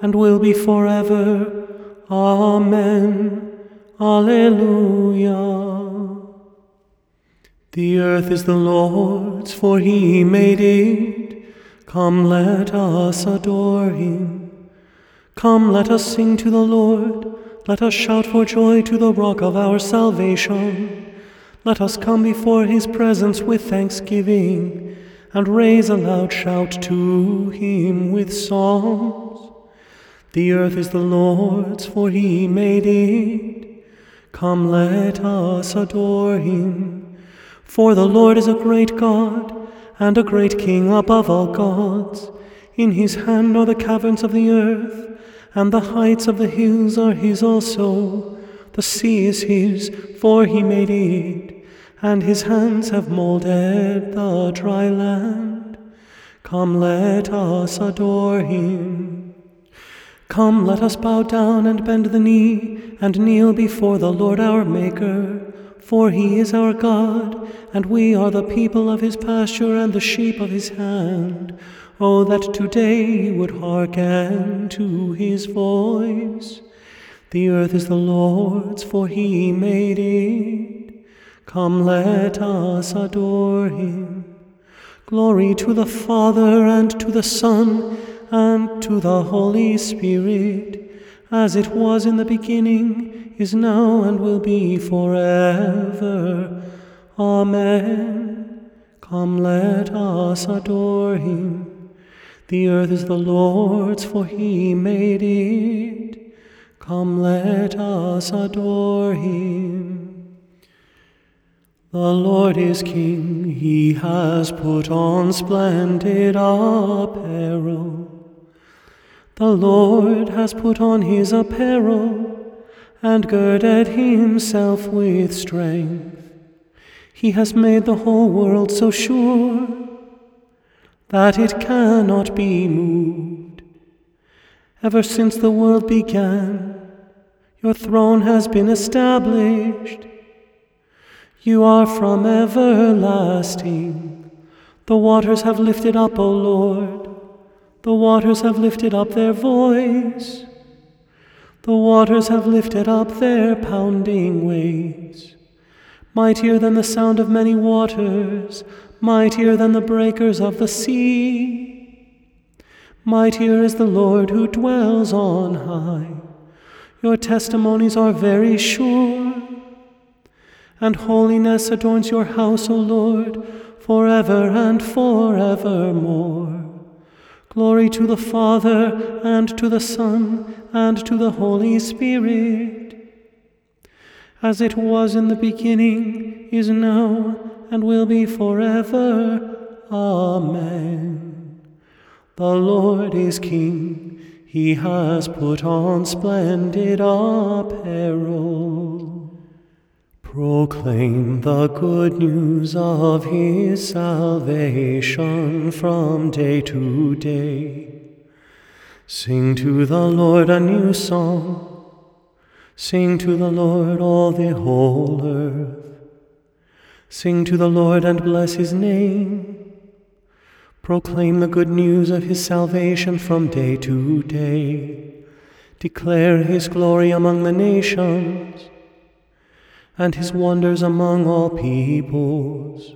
and will be forever. Amen. Alleluia. The earth is the Lord's, for he made it. Come, let us adore him. Come, let us sing to the Lord. Let us shout for joy to the rock of our salvation. Let us come before his presence with thanksgiving and raise a loud shout to him with songs. The earth is the Lord's, for he made it. Come, let us adore him. For the Lord is a great God and a great King above all gods. In his hand are the caverns of the earth, and the heights of the hills are his also. The sea is his, for he made it, and his hands have molded the dry land. Come, let us adore him. Come, let us bow down and bend the knee, and kneel before the Lord our Maker. For he is our God, and we are the people of his pasture and the sheep of his hand. Oh, that today you would hearken to his voice. The earth is the Lord's, for he made it. Come, let us adore him. Glory to the Father, and to the Son, and to the Holy Spirit, as it was in the beginning, is now, and will be forever. Amen. Come, let us adore him. The earth is the Lord's, for he made it. Come, let us adore him. The Lord is King, he has put on splendid apparel. The Lord has put on his apparel and girded himself with strength. He has made the whole world so sure that it cannot be moved. Ever since the world began, your throne has been established. You are from everlasting. The waters have lifted up, O Lord. The waters have lifted up their voice. The waters have lifted up their pounding waves. Mightier than the sound of many waters, mightier than the breakers of the sea. Mightier is the Lord who dwells on high. Your testimonies are very sure. And holiness adorns your house, O Lord, forever and forevermore. Glory to the Father, and to the Son, and to the Holy Spirit, as it was in the beginning, is now, and will be forever. Amen. The Lord is King, he has put on splendid apparel. Proclaim the good news of his salvation from day to day. Sing to the Lord a new song. Sing to the Lord all the whole earth. Sing to the Lord and bless his name. Proclaim the good news of his salvation from day to day. Declare his glory among the nations and his wonders among all peoples.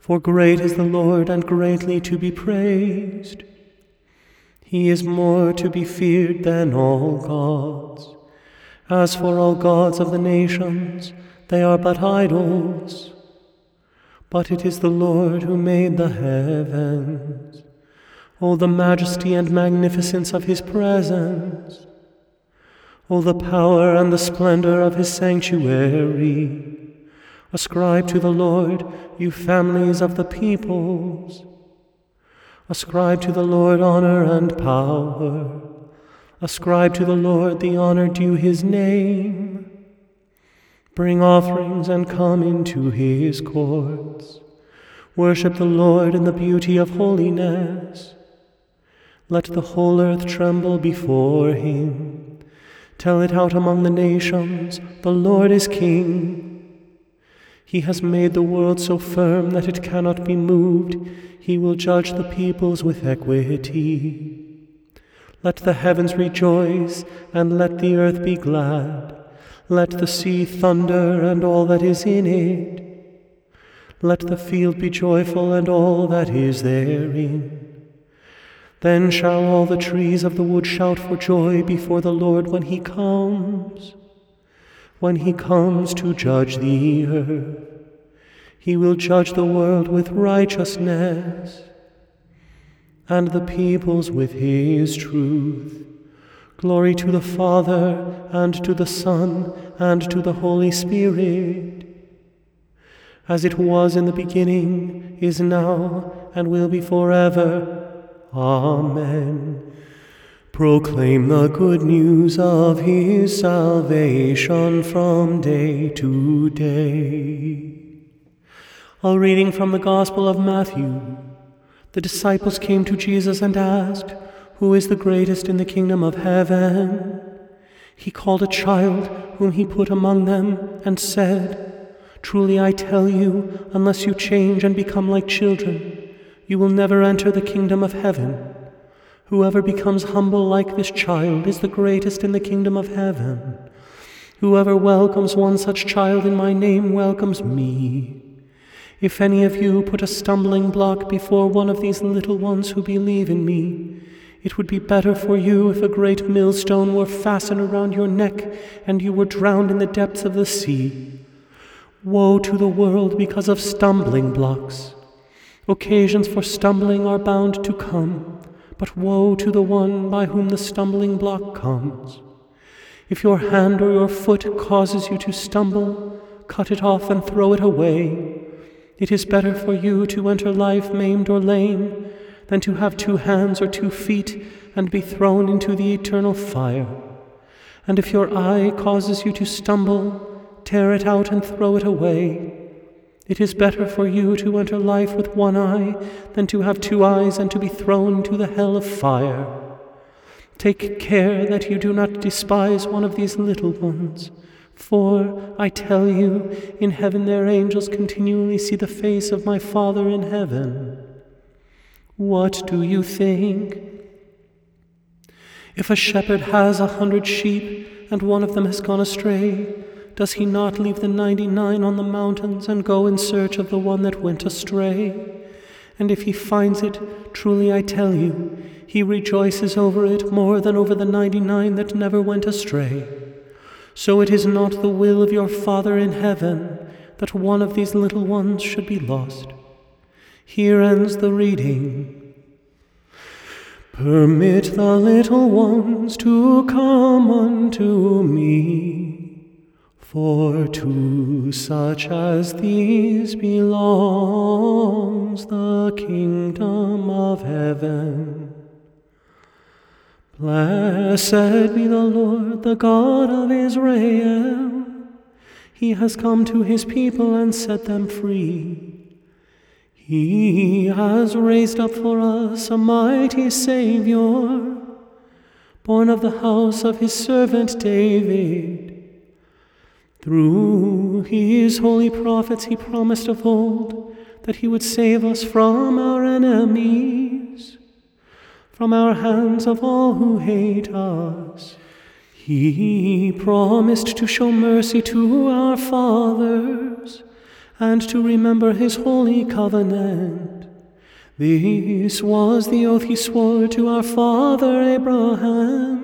For great is the Lord and greatly to be praised. He is more to be feared than all gods. As for all gods of the nations, they are but idols. But it is the Lord who made the heavens. Oh, the majesty and magnificence of his presence! O the power and the splendor of his sanctuary. Ascribe to the Lord, you families of the peoples. Ascribe to the Lord honor and power. Ascribe to the Lord the honor due his name. Bring offerings and come into his courts. Worship the Lord in the beauty of holiness. Let the whole earth tremble before him. Tell it out among the nations, the Lord is King. He has made the world so firm that it cannot be moved. He will judge the peoples with equity. Let the heavens rejoice, and let the earth be glad. Let the sea thunder, and all that is in it. Let the field be joyful, and all that is therein. Then shall all the trees of the wood shout for joy before the Lord when he comes when he comes to judge the earth. He will judge the world with righteousness and the peoples with his truth. Glory to the Father, and to the Son, and to the Holy Spirit, as it was in the beginning, is now, and will be forever. Amen. Proclaim the good news of his salvation from day to day. A reading from the Gospel of Matthew. The disciples came to Jesus and asked, Who is the greatest in the kingdom of heaven? He called a child whom he put among them and said, Truly I tell you, unless you change and become like children, you will never enter the kingdom of heaven. Whoever becomes humble like this child is the greatest in the kingdom of heaven. Whoever welcomes one such child in my name welcomes me. If any of you put a stumbling block before one of these little ones who believe in me, it would be better for you if a great millstone were fastened around your neck and you were drowned in the depths of the sea. Woe to the world because of stumbling blocks. Occasions for stumbling are bound to come but woe to the one by whom the stumbling block comes. If your hand or your foot causes you to stumble, cut it off and throw it away. It is better for you to enter life maimed or lame than to have two hands or two feet and be thrown into the eternal fire. And if your eye causes you to stumble, tear it out and throw it away. It is better for you to enter life with one eye than to have two eyes and to be thrown into the hell of fire. Take care that you do not despise one of these little ones. For, I tell you, in heaven their angels continually see the face of my Father in heaven. What do you think? If a shepherd has a hundred sheep, and one of them has gone astray, does he not leave the ninety nine on the mountains and go in search of the one that went astray? And if he finds it, truly I tell you, he rejoices over it more than over the ninety nine that never went astray. So it is not the will of your Father in heaven that one of these little ones should be lost. Here ends the reading. Permit the little ones to come unto me. For to such as these belongs the kingdom of heaven. Blessed be the Lord, the God of Israel. He has come to his people and set them free. He has raised up for us a mighty Saviour, born of the house of his servant David. Through his holy prophets, he promised of old that he would save us from our enemies, from our hands of all who hate us. He promised to show mercy to our fathers and to remember his holy covenant. This was the oath he swore to our father Abraham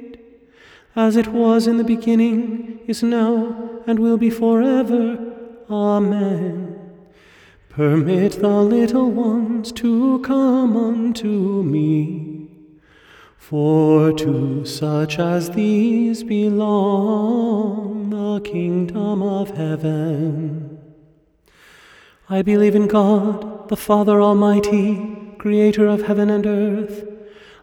as it was in the beginning, is now, and will be forever. Amen. Permit the little ones to come unto me, for to such as these belong the kingdom of heaven. I believe in God, the Father Almighty, creator of heaven and earth.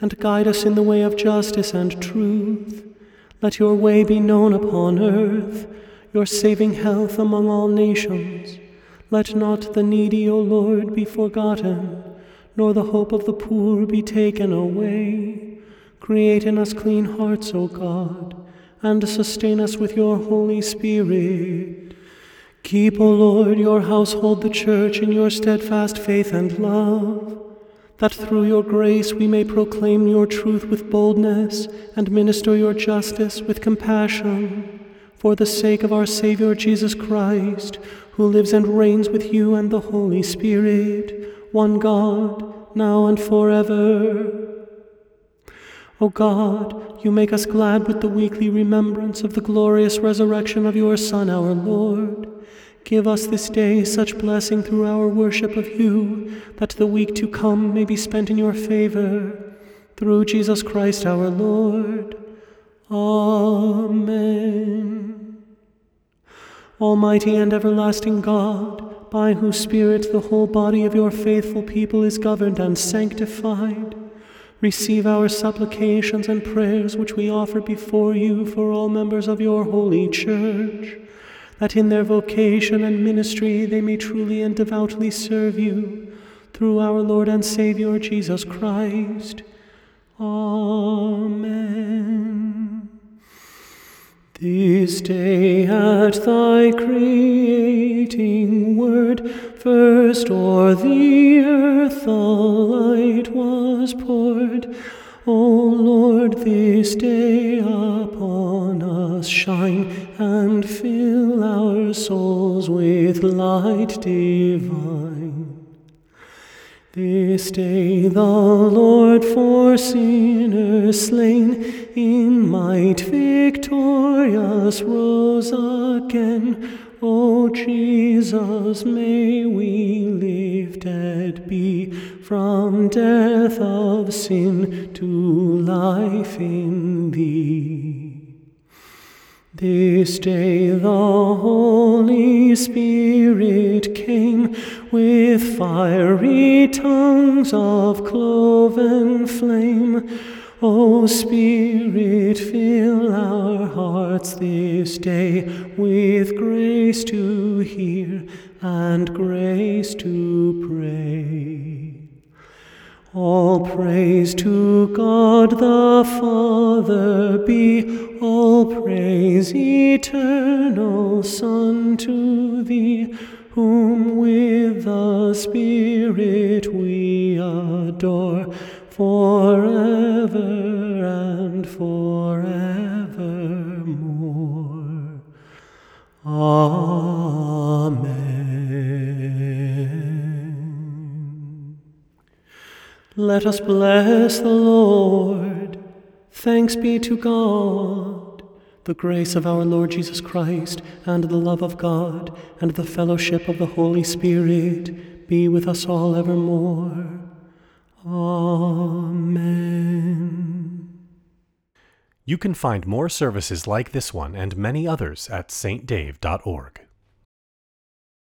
and guide us in the way of justice and truth. Let your way be known upon earth, your saving health among all nations. Let not the needy, O Lord, be forgotten, nor the hope of the poor be taken away. Create in us clean hearts, O God, and sustain us with your Holy Spirit. Keep, O Lord, your household, the church, in your steadfast faith and love, that through your grace we may proclaim your truth with boldness and minister your justice with compassion, for the sake of our Saviour Jesus Christ, who lives and reigns with you and the Holy Spirit, one God, now and forever. O God, you make us glad with the weekly remembrance of the glorious resurrection of your Son, our Lord Give us this day such blessing through our worship of you, that the week to come may be spent in your favor. Through Jesus Christ our Lord. Amen. Almighty and everlasting God, by whose Spirit the whole body of your faithful people is governed and sanctified, receive our supplications and prayers which we offer before you for all members of your holy church that in their vocation and ministry they may truly and devoutly serve you through our Lord and Savior Jesus Christ. Amen. This day at thy creating word, first o'er the earth the light was poured. O Lord, this day shine and fill our souls with light divine. This day the Lord for sinners slain in might victorious rose again O Jesus, may we lifted be from death of sin to life in thee. This day the Holy Spirit came with fiery tongues of cloven flame. O Spirit, fill our hearts this day with grace to hear and grace to pray. All praise to God the Father be, all praise eternal Son to thee, whom with the Spirit we adore forever and forevermore. Amen. Let us bless the Lord. Thanks be to God. The grace of our Lord Jesus Christ, and the love of God, and the fellowship of the Holy Spirit be with us all evermore. Amen. You can find more services like this one and many others at saintdave.org.